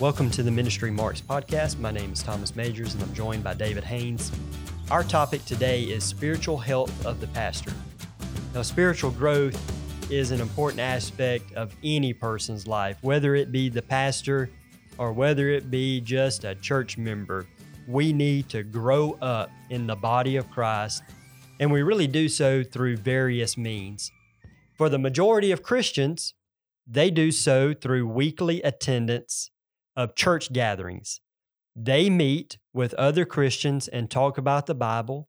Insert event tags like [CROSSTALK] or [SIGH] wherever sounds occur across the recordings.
Welcome to the Ministry Marks podcast. My name is Thomas Majors and I'm joined by David Haynes. Our topic today is spiritual health of the pastor. Now, spiritual growth is an important aspect of any person's life, whether it be the pastor or whether it be just a church member. We need to grow up in the body of Christ, and we really do so through various means. For the majority of Christians, they do so through weekly attendance of church gatherings. They meet with other Christians and talk about the Bible,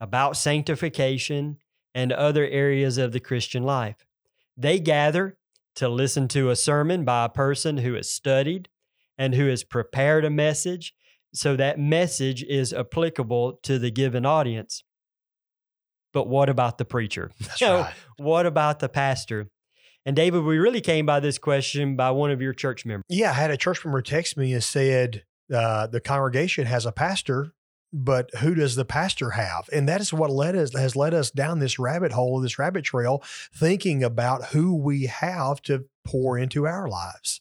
about sanctification, and other areas of the Christian life. They gather to listen to a sermon by a person who has studied and who has prepared a message so that message is applicable to the given audience. But what about the preacher? That's [LAUGHS] right. What about the pastor? And David, we really came by this question by one of your church members. Yeah, I had a church member text me and said uh, the congregation has a pastor, but who does the pastor have? And that is what led us has led us down this rabbit hole, this rabbit trail, thinking about who we have to pour into our lives.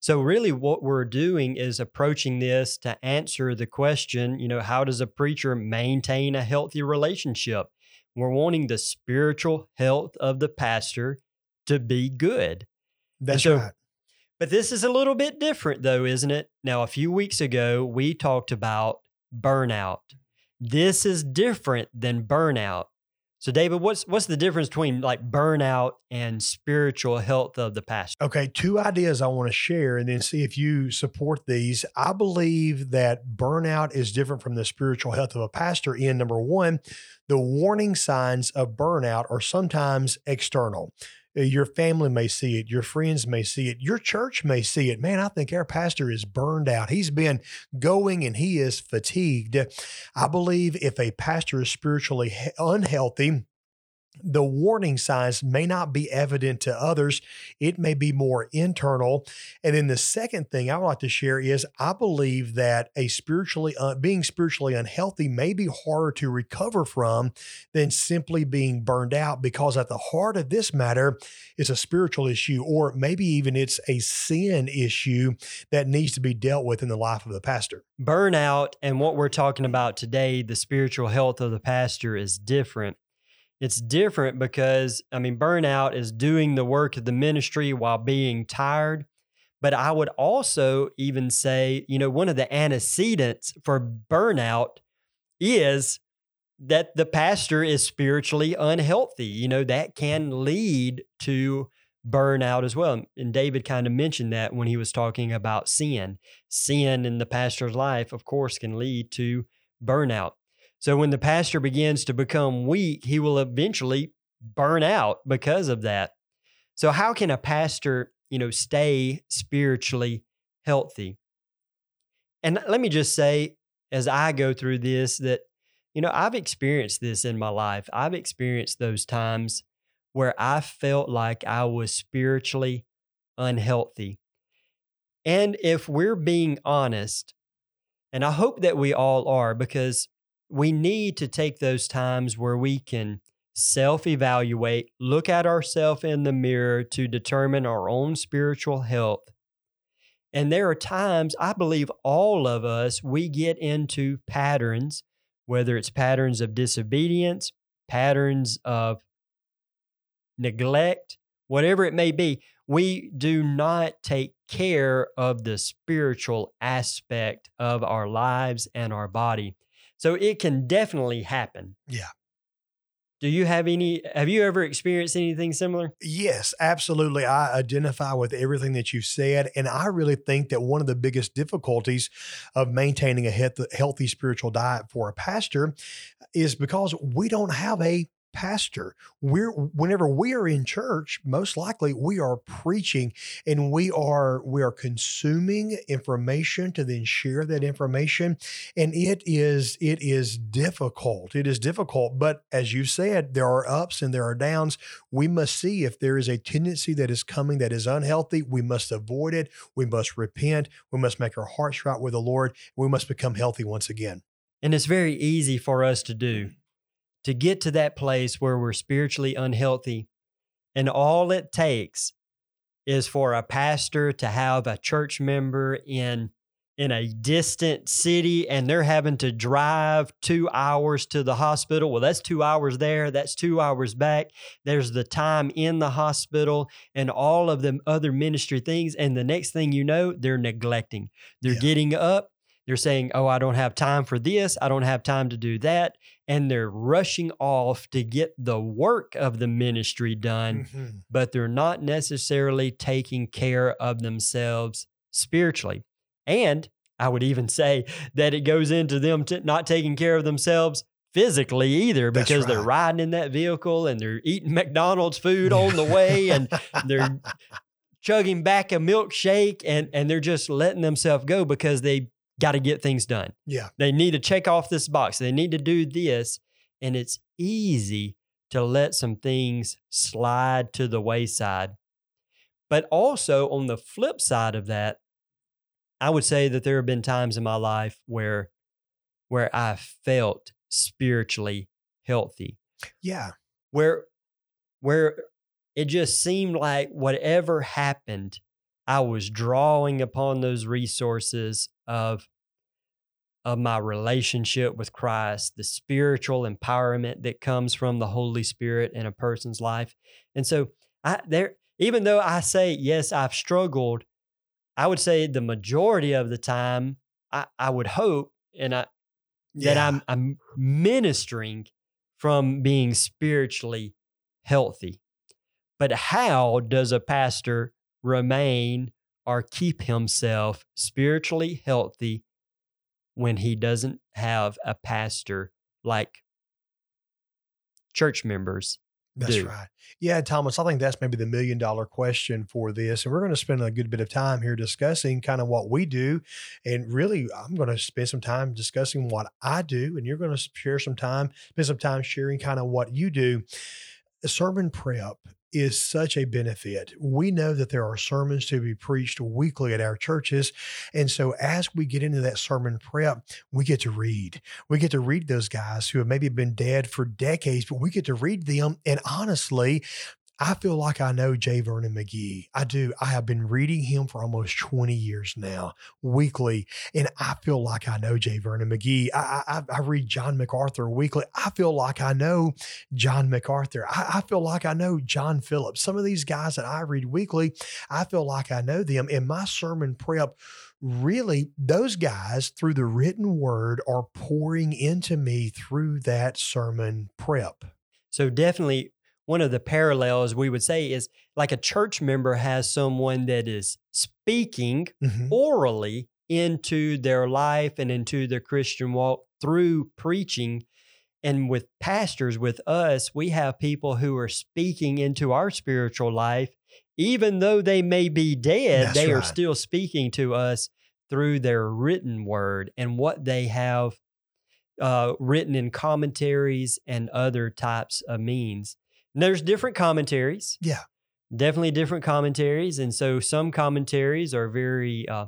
So, really, what we're doing is approaching this to answer the question you know, how does a preacher maintain a healthy relationship? We're wanting the spiritual health of the pastor to be good. That's so- right. But this is a little bit different, though, isn't it? Now, a few weeks ago, we talked about burnout. This is different than burnout. So, David, what's what's the difference between like burnout and spiritual health of the pastor? Okay, two ideas I want to share and then see if you support these. I believe that burnout is different from the spiritual health of a pastor. In number one, the warning signs of burnout are sometimes external. Uh, Your family may see it, your friends may see it, your church may see it. Man, I think our pastor is burned out. He's been going and he is fatigued. I believe if a pastor is spiritually unhealthy, the warning signs may not be evident to others. It may be more internal. And then the second thing I would like to share is I believe that a spiritually uh, being spiritually unhealthy may be harder to recover from than simply being burned out because at the heart of this matter is a spiritual issue or maybe even it's a sin issue that needs to be dealt with in the life of the pastor. burnout and what we're talking about today, the spiritual health of the pastor, is different. It's different because, I mean, burnout is doing the work of the ministry while being tired. But I would also even say, you know, one of the antecedents for burnout is that the pastor is spiritually unhealthy. You know, that can lead to burnout as well. And David kind of mentioned that when he was talking about sin sin in the pastor's life, of course, can lead to burnout. So when the pastor begins to become weak, he will eventually burn out because of that. So how can a pastor, you know, stay spiritually healthy? And let me just say as I go through this that you know, I've experienced this in my life. I've experienced those times where I felt like I was spiritually unhealthy. And if we're being honest, and I hope that we all are, because we need to take those times where we can self evaluate, look at ourselves in the mirror to determine our own spiritual health. And there are times, I believe all of us, we get into patterns, whether it's patterns of disobedience, patterns of neglect, whatever it may be, we do not take care of the spiritual aspect of our lives and our body. So it can definitely happen. Yeah. Do you have any, have you ever experienced anything similar? Yes, absolutely. I identify with everything that you said. And I really think that one of the biggest difficulties of maintaining a health- healthy spiritual diet for a pastor is because we don't have a pastor. We're whenever we are in church, most likely we are preaching and we are we are consuming information to then share that information and it is it is difficult. It is difficult, but as you said, there are ups and there are downs. We must see if there is a tendency that is coming that is unhealthy, we must avoid it. We must repent. We must make our hearts right with the Lord. We must become healthy once again. And it's very easy for us to do to get to that place where we're spiritually unhealthy. And all it takes is for a pastor to have a church member in in a distant city and they're having to drive two hours to the hospital. Well, that's two hours there, that's two hours back. There's the time in the hospital and all of the other ministry things. And the next thing you know, they're neglecting. They're Yeah. getting up, they're saying, Oh, I don't have time for this, I don't have time to do that. And they're rushing off to get the work of the ministry done Mhm. but they're not necessarily taking care of themselves spiritually. And I would even say that it goes into them t- not taking care of themselves physically either because they're riding in that vehicle and they're eating [LAUGHS] McDonald's [LAUGHS] food on the way and they're chugging back a milkshake and and they're just letting themselves go because they got to get things done. Yeah. They need to check off this box. They need to do this. And it's easy to let some things slide to the wayside. But also, on the flip side of that, I would say that there have been times in my life where where I felt spiritually healthy, Yeah. where where it just seemed like whatever happened, I was drawing upon those resources of of my relationship with Christ, the spiritual empowerment that comes from the Holy Spirit in a person's life. And so I there even though I say yes, I've struggled, I would say the majority of the time I, I would hope and I that I'm I'm ministering from being spiritually healthy. But how does a pastor remain or keep himself spiritually healthy when he doesn't have a pastor like church members? That's do. right. Yeah, Thomas, I think that's maybe the million dollar question for this. And we're going to spend a good bit of time here discussing kind of what we do. And really, I'm going to spend some time discussing what I do. And you're going to share some time, spend some time sharing kind of what you do. Sermon prep is such a benefit. We know that there are sermons to be preached weekly at our churches. And so as we get into that sermon prep, we get to read. We get to read those guys who have maybe been dead for decades, but we get to read them. And honestly, I feel like I know J. Vernon McGee. I do. I have been reading him for almost 20 years now, weekly. And I feel like I know J. Vernon McGee. I, I, I read John MacArthur weekly. I feel like I know John MacArthur. I, I feel like I know John Phillips. Some of these guys that I read weekly, I feel like I know them. In my sermon prep, really, those guys through the written word are pouring into me through that sermon prep. So definitely one of the parallels we would say is like a church member has someone that is speaking Mhm. orally into their life and into their Christian walk through preaching. And with pastors, with us, we have people who are speaking into our spiritual life. Even though they may be dead, That's they are still speaking to us through their written word and what they have uh, written in commentaries and other types of means. There's different commentaries. Yeah. Definitely different commentaries. And so some commentaries are very, uh,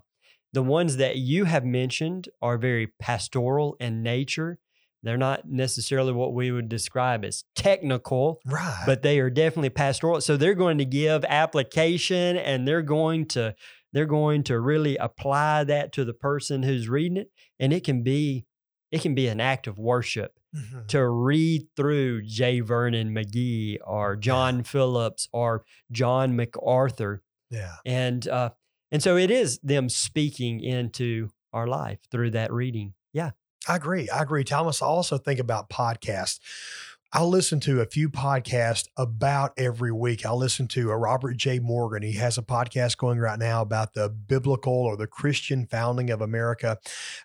the ones that you have mentioned are very pastoral in nature. They're not necessarily what we would describe as technical, Right. but they are definitely pastoral. So they're going to give application and they're going to they're going to really apply that to the person who's reading it. And it can be it can be an act of worship Mhm. to read through J. Vernon McGee or John Phillips or John MacArthur. yeah. And uh, and so it is them speaking into our life through that reading. Yeah. I agree. I agree. Thomas, I also think about podcasts. I listen to a few podcasts about every week. I listen to a Robert J. Morgan. He has a podcast going right now about the biblical or the Christian founding of America.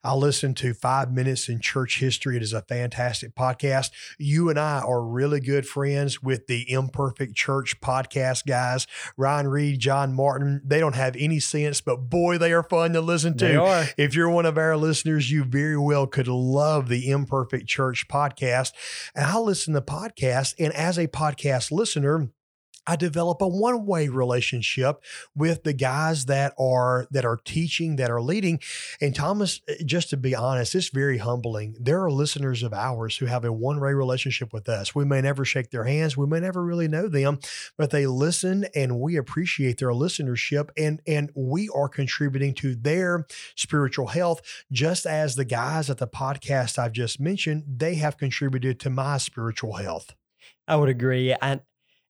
I listen to Five Minutes in Church History. It is a fantastic podcast. You and I are really good friends with the Imperfect Church podcast guys. Ryan Reed, John Martin. They don't have any sense, but boy, they are fun to listen to. If you're one of our listeners, you very well could love the Imperfect Church podcast. And I listen to podcast. And as a podcast listener, I develop a one-way relationship with the guys that are that are teaching, that are leading. And Thomas, eh, just to be honest, it's very humbling. There are listeners of ours who have a one-way relationship with us. We may never shake their hands, we may never really know them, but they listen and we appreciate their listenership and and we are contributing to their spiritual health just as the guys at the podcast I've just mentioned, they have contributed to my spiritual health. I would agree. And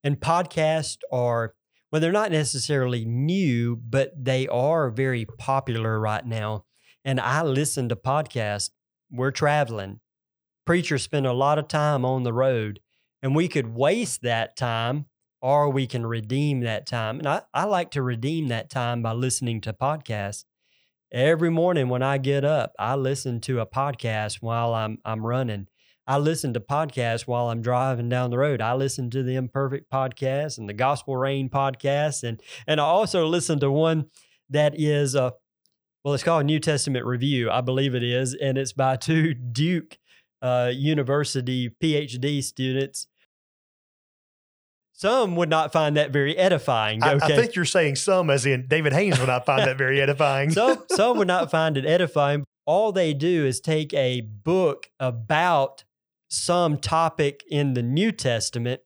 and podcasts are, well, they're not necessarily new, but they are very popular right now. And I listen to podcasts. We're traveling. Preachers spend a lot of time on the road, and we could waste that time or we can redeem that time. And I, I like to redeem that time by listening to podcasts. Every morning when I get up, I listen to a podcast while I'm I'm running. I listen to podcasts while I'm driving down the road. I listen to the Imperfect podcast and the Gospel Rain podcast, and and I also listen to one that is a well, it's called New Testament Review, I believe it is, and it's by [LAUGHS] two Duke uh, University PhD students. Some would not find that very edifying. I, I think you're saying some, as in David Haynes, would not find that very edifying. some [LAUGHS] some would not find it edifying. All they do is take a book about some topic in the New Testament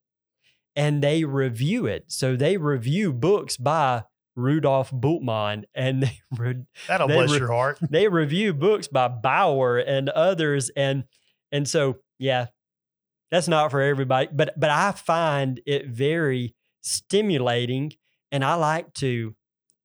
and they review it. So they review books by Rudolf Bultmann and they [LAUGHS] re- That'll they bless re- your heart. [LAUGHS] they review books by Bauer and others and and so yeah that's not for everybody but but I find it very stimulating and I like to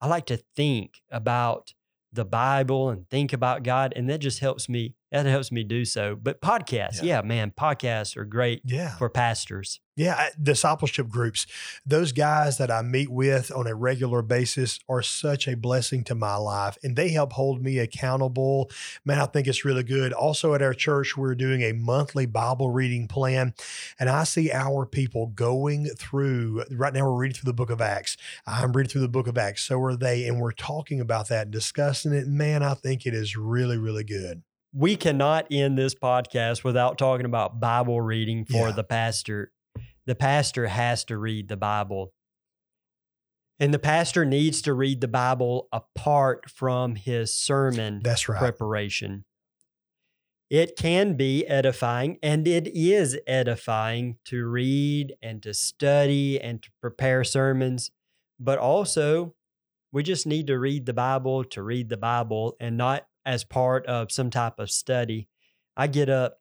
I like to think about the Bible and think about God and that just helps me that helps me do so but podcasts Yeah. yeah, man podcasts are great Yeah. for pastors Yeah, discipleship groups. Those guys that I meet with on a regular basis are such a blessing to my life and they help hold me accountable. Man, I think it's really good. Also at our church, we're doing a monthly Bible reading plan and I see our people going through right now we're reading through the book of Acts. I'm reading through the book of Acts. So are they and we're talking about that, and discussing it. Man, I think it is really really good. We cannot end this podcast without talking about Bible reading for Yeah. the pastor. The pastor has to read the Bible. And the pastor needs to read the Bible apart from his sermon That's right. preparation. It can be edifying, and it is edifying to read and to study and to prepare sermons, but also we just need to read the Bible to read the Bible and not as part of some type of study. I get up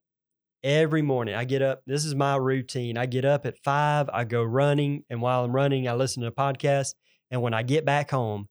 every morning. I get up, this is my routine. I get up at five, I go running, and while I'm running, I listen to a podcast. And when I get back home,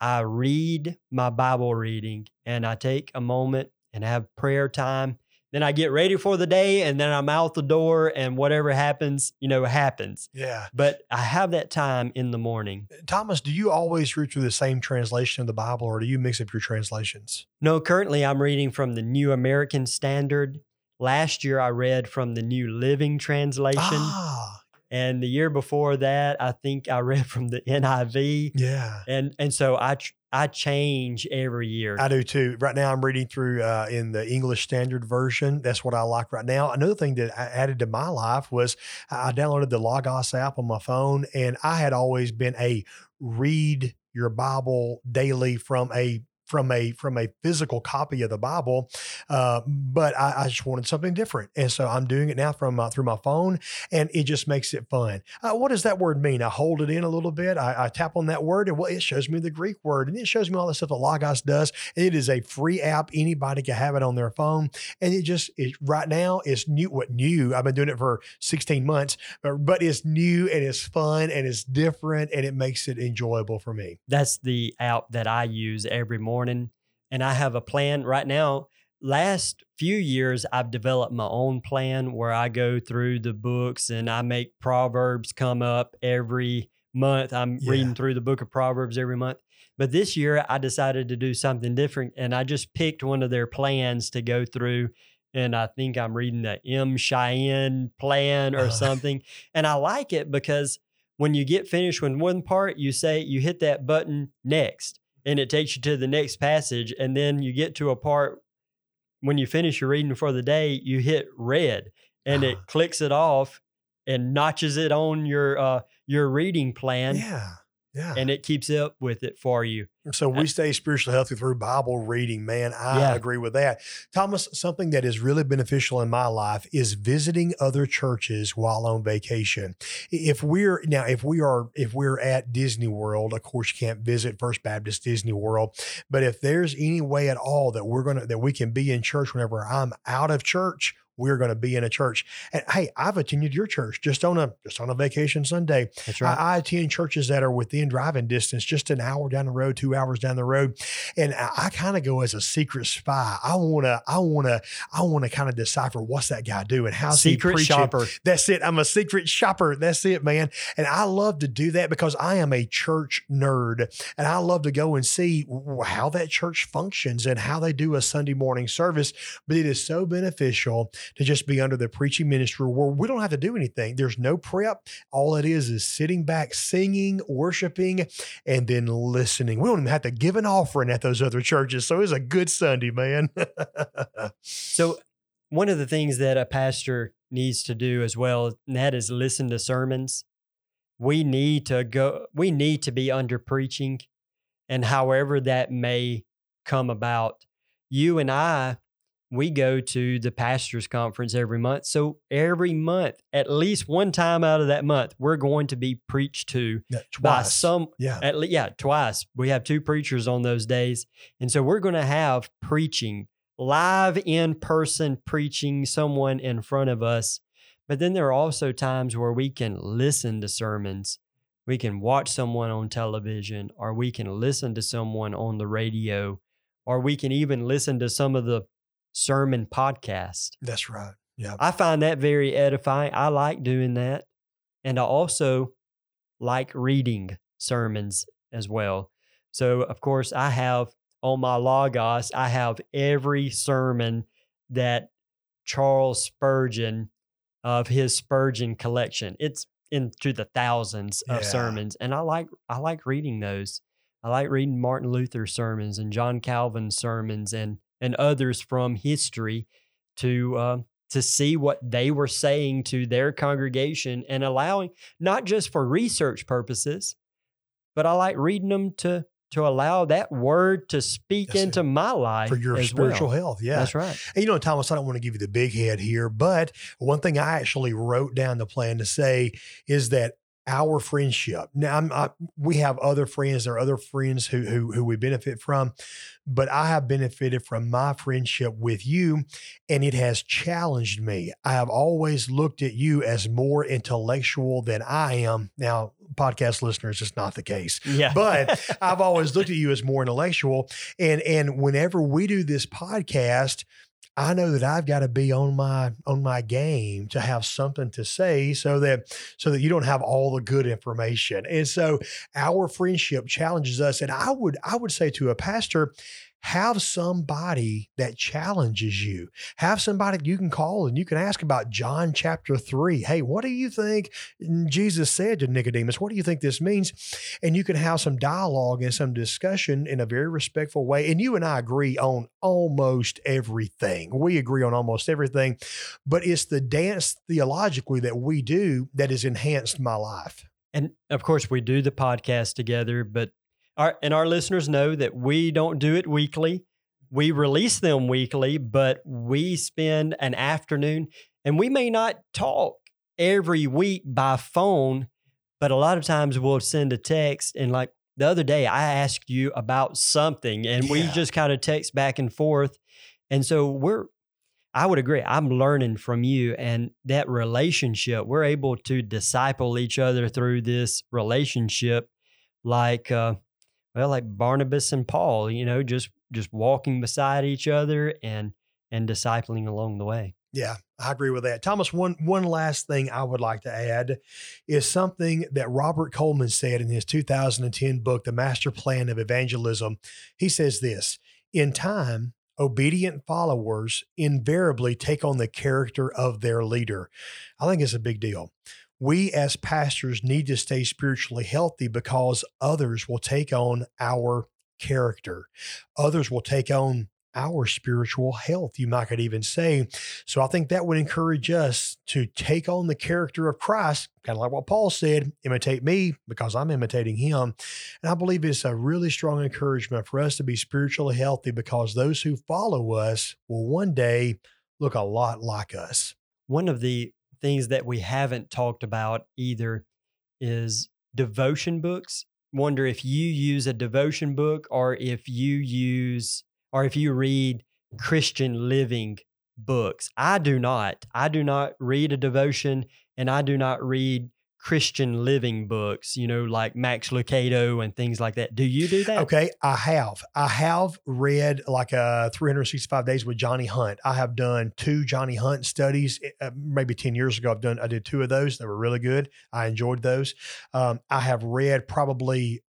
I read my Bible reading and I take a moment and have prayer time. Then I get ready for the day and then I'm out the door and whatever happens, you know, happens. Yeah. But I have that time in the morning. Thomas, do you always read through the same translation of the Bible or do you mix up your translations? No, currently I'm reading from the New American Standard. Last year I read from the New Living Translation. Ah, And the year before that, I think I [LAUGHS] read from the NIV. yeah. And and so I tr- I change every year. I do too. Right now, I'm reading through uh, in the English Standard Version. That's what I like right now. Another thing that I added to my life was I downloaded the Logos app on my phone, and I had always been a read your Bible daily from a from a from a physical copy of the Bible, uh, but I, I just wanted something different, and so I'm doing it now from uh, through my phone, and it just makes it fun. Uh, what does that word mean? I hold it in a little bit. I, I tap on that word, and well, it shows me the Greek word, and it shows me all the stuff that Logos does. It is a free app; anybody can have it on their phone, and it just it right now is new. What new? I've been doing it for 16 months, but but it's new and it's fun and it's different, and it makes it enjoyable for me. That's the app that I use every morning. And I have a plan right now. Last few years, I've developed my own plan where I go through the books and I make Proverbs come up every month. I'm Yeah. reading through the book of Proverbs every month. But this year, I decided to do something different. And I just picked one of their plans to go through. And I think I'm reading the M'Cheyne plan or Uh. [LAUGHS] something. And I like it because when you get finished with one part, you say, you hit that button next, and it takes you to the next passage. And then you get to a part when you finish your reading for the day, you hit red and it Ah. clicks it off. and notches it on your uh, your reading plan, yeah. Yeah. and it keeps up with it for you. So we uh, stay spiritually healthy through Bible reading, man. I Yeah. agree with that. Thomas, something that is really beneficial in my life is visiting other churches while on vacation. If we're now, if we are, if we're at Disney World, of course you can't visit First Baptist Disney World. But if there's any way at all that we're gonna that we can be in church whenever I'm out of church, we're going to be in a church. And hey, I've attended your church just on a just on a vacation Sunday. That's I, I attend churches that are within driving distance, just an hour down the road, two hours down the road, and I, I kind of go as a secret spy. I wanna, I wanna, I wanna kind of decipher what's that guy doing, how's Secret he preaching. shopper. That's it. I'm a secret shopper. That's it, man. And I love to do that because I am a church nerd, and I love to go and see how that church functions and how they do a Sunday morning service. But it is so beneficial to just be under the preaching ministry where we don't have to do anything. There's no prep. All it is is sitting back, singing, worshiping, and then listening. We don't even have to give an offering at those other churches. So it's a good Sunday, man. So, one of the things that a pastor needs to do as well, and that is listen to sermons. We need to go, we need to be under preaching, and however that may come about. You and I, we go to the pastors' conference every month. So, every month, at least one time out of that month, we're going to be preached to Yeah, by some yeah. at least yeah twice. We have two preachers on those days. And so we're going to have preaching live in person preaching someone in front of us. But then there are also times where we can listen to sermons. We can watch someone on television or we can listen to someone on the radio or we can even listen to some of the sermon podcast That's right. Yeah. I find that very edifying. I like doing that. And I also like reading sermons as well. So, of course, I have on my Logos, I have every sermon that Charles Spurgeon of his Spurgeon collection. It's into the thousands of Yeah. sermons. And I like I like reading those. I like reading Martin Luther's sermons and John Calvin's sermons and and others from history to uh, to see what they were saying to their congregation and allowing not just for research purposes, but I like reading them to to allow that word to speak That's it. into my life For your spiritual well. health. Yeah. That's right. And you know, Thomas, I don't want to give you the big head here, but one thing I actually wrote down the plan to say is that our friendship. Now, I'm, I, we have other friends. There are other friends who, who who we benefit from, but I have benefited from my friendship with you, and it has challenged me. I have always looked at you as more intellectual than I am. Now, podcast listeners, it's not the case Yeah. but [LAUGHS] I've always looked at you as more intellectual. And and whenever we do this podcast, I know that I've got to be on my on my game to have something to say so that so that you don't have all the good information. And so our friendship challenges us. And I would I would say to a pastor, have somebody that challenges you. Have somebody you can call and you can ask about John chapter 3. Hey, what do you think Jesus said to Nicodemus? What do you think this means? And you can have some dialogue and some discussion in a very respectful way. And you and I agree on almost everything. We agree on almost everything, but it's the dance theologically that we do that has enhanced my life. And of course, we do the podcast together, but our and our listeners know that we don't do it weekly. We release them weekly, but we spend an afternoon and we may not talk every week by phone, but a lot of times we'll send a text and like the other day I asked you about something and we just kind of text back and forth. And so we're I would agree. I'm learning from you and that relationship. We're able to disciple each other through this relationship, like, uh, well, like Barnabas and Paul. You know, just just walking beside each other and and discipling along the way. Yeah, I agree with that. Thomas, one one last thing I would like to add is something that Robert Coleman said in his 2010 book, The Master Plan of Evangelism. He says this In time, obedient followers invariably take on the character of their leader. I think it's a big deal. We as pastors need to stay spiritually healthy because others will take on our character. Others will take on our spiritual health, you might could even say. So I think that would encourage us to take on the character of Christ, kind of like what Paul said imitate me because I'm imitating him. And I believe it's a really strong encouragement for us to be spiritually healthy because those who follow us will one day look a lot like us. One of the things that we haven't talked about either is devotion books. Wonder if you use a devotion book or if you use or if you read Christian living books. I do not. I do not read a devotion and I do not read Christian living books, you know, like Max Lucado and things like that. Do you do that? Okay, I have. I have read like a uh, 365 days with Johnny Hunt. I have done two Johnny Hunt studies. Eh, uh, maybe 10 years ago, I've done. I did two of those. They were really good. I enjoyed those. Um, I have read probably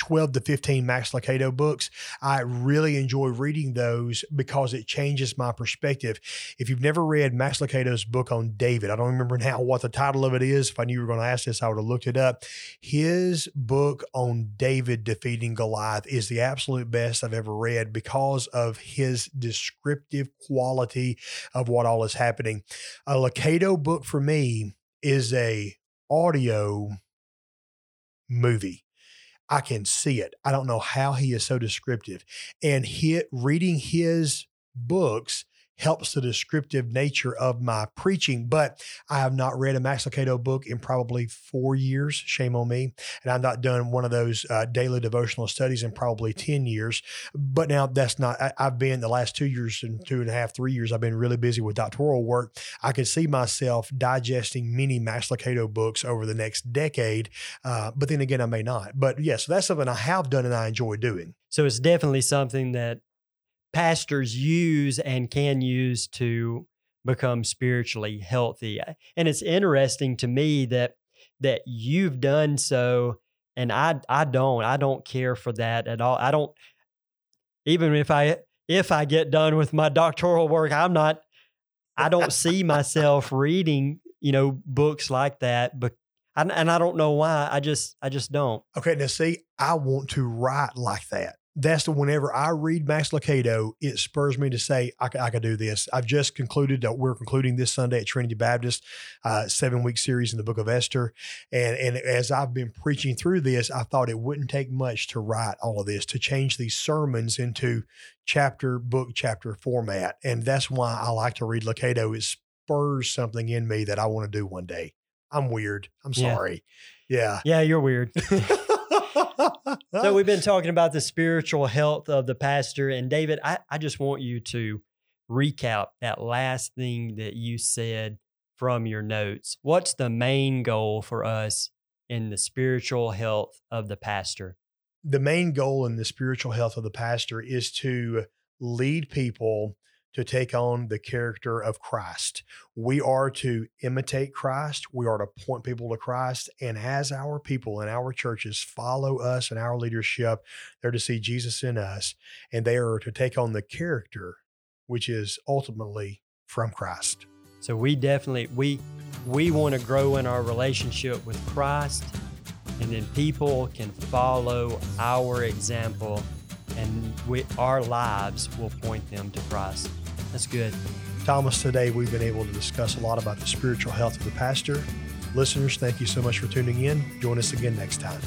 12 to 15 Max Lucado books. I really enjoy reading those because it changes my perspective. If you've never read Max Lucado's book on David, I don't remember now what the title of it is. If I knew you were going to ask this, I would have looked it up. His book on David defeating Goliath is the absolute best I've ever read because of his descriptive quality of what all is happening. A Lucado book for me is a audio movie I can see it. I don't know how he is so descriptive. And he, reading his books helps the descriptive nature of my preaching. But I have not read a Max book in probably four years. Shame on me. And I've not done one of those uh, daily devotional studies in probably 10 years. But now that's not, I, have been the last two years and two and a half, three years, I've been really busy with doctoral work. I could see myself digesting many Max books over the next decade. Uh, but then again, I may not. But yes, yeah, so that's something I have done and I enjoy doing. So it's definitely something that pastors use and can use to become spiritually healthy. And it's interesting to me that that you've done so and I I don't. I don't care for that at all. I don't even if I if I get done with my [LAUGHS] doctoral work, I'm not I don't see myself reading, you know, books like that but I, and I don't know why. I just I just don't. Okay, now see, I want to write like that that's the whenever I read Max Lucado, it spurs me to say, I, I could do this. I've just concluded that we're concluding this Sunday at Trinity Baptist, uh, seven week series in the book of Esther. And, and as I've been preaching through this, I thought it wouldn't take much to write all of this, to change these sermons into chapter, book, chapter format. And that's why I like to read Lucado. It spurs something in me that I want to do one day. I'm weird. I'm sorry. Yeah. Yeah, you're weird. [LAUGHS] so we've been talking about the spiritual health of the pastor. And David, I, I just want you to recap that last thing that you said from your notes. What's the main goal for us in the spiritual health of the pastor? The main goal in the spiritual health of the pastor is to lead people to take on the character of Christ. We are to imitate Christ. We are to point people to Christ. And as our people in our churches follow us and our leadership, they're to see Jesus in us. And they are to take on the character, which is ultimately from Christ. So we definitely we we want to grow in our relationship with Christ and then people can follow our example and we, our lives will point them to Christ. That's good. Thomas, today we've been able to discuss a lot about the spiritual health of the pastor. Listeners, thank you so much for tuning in. Join us again next time.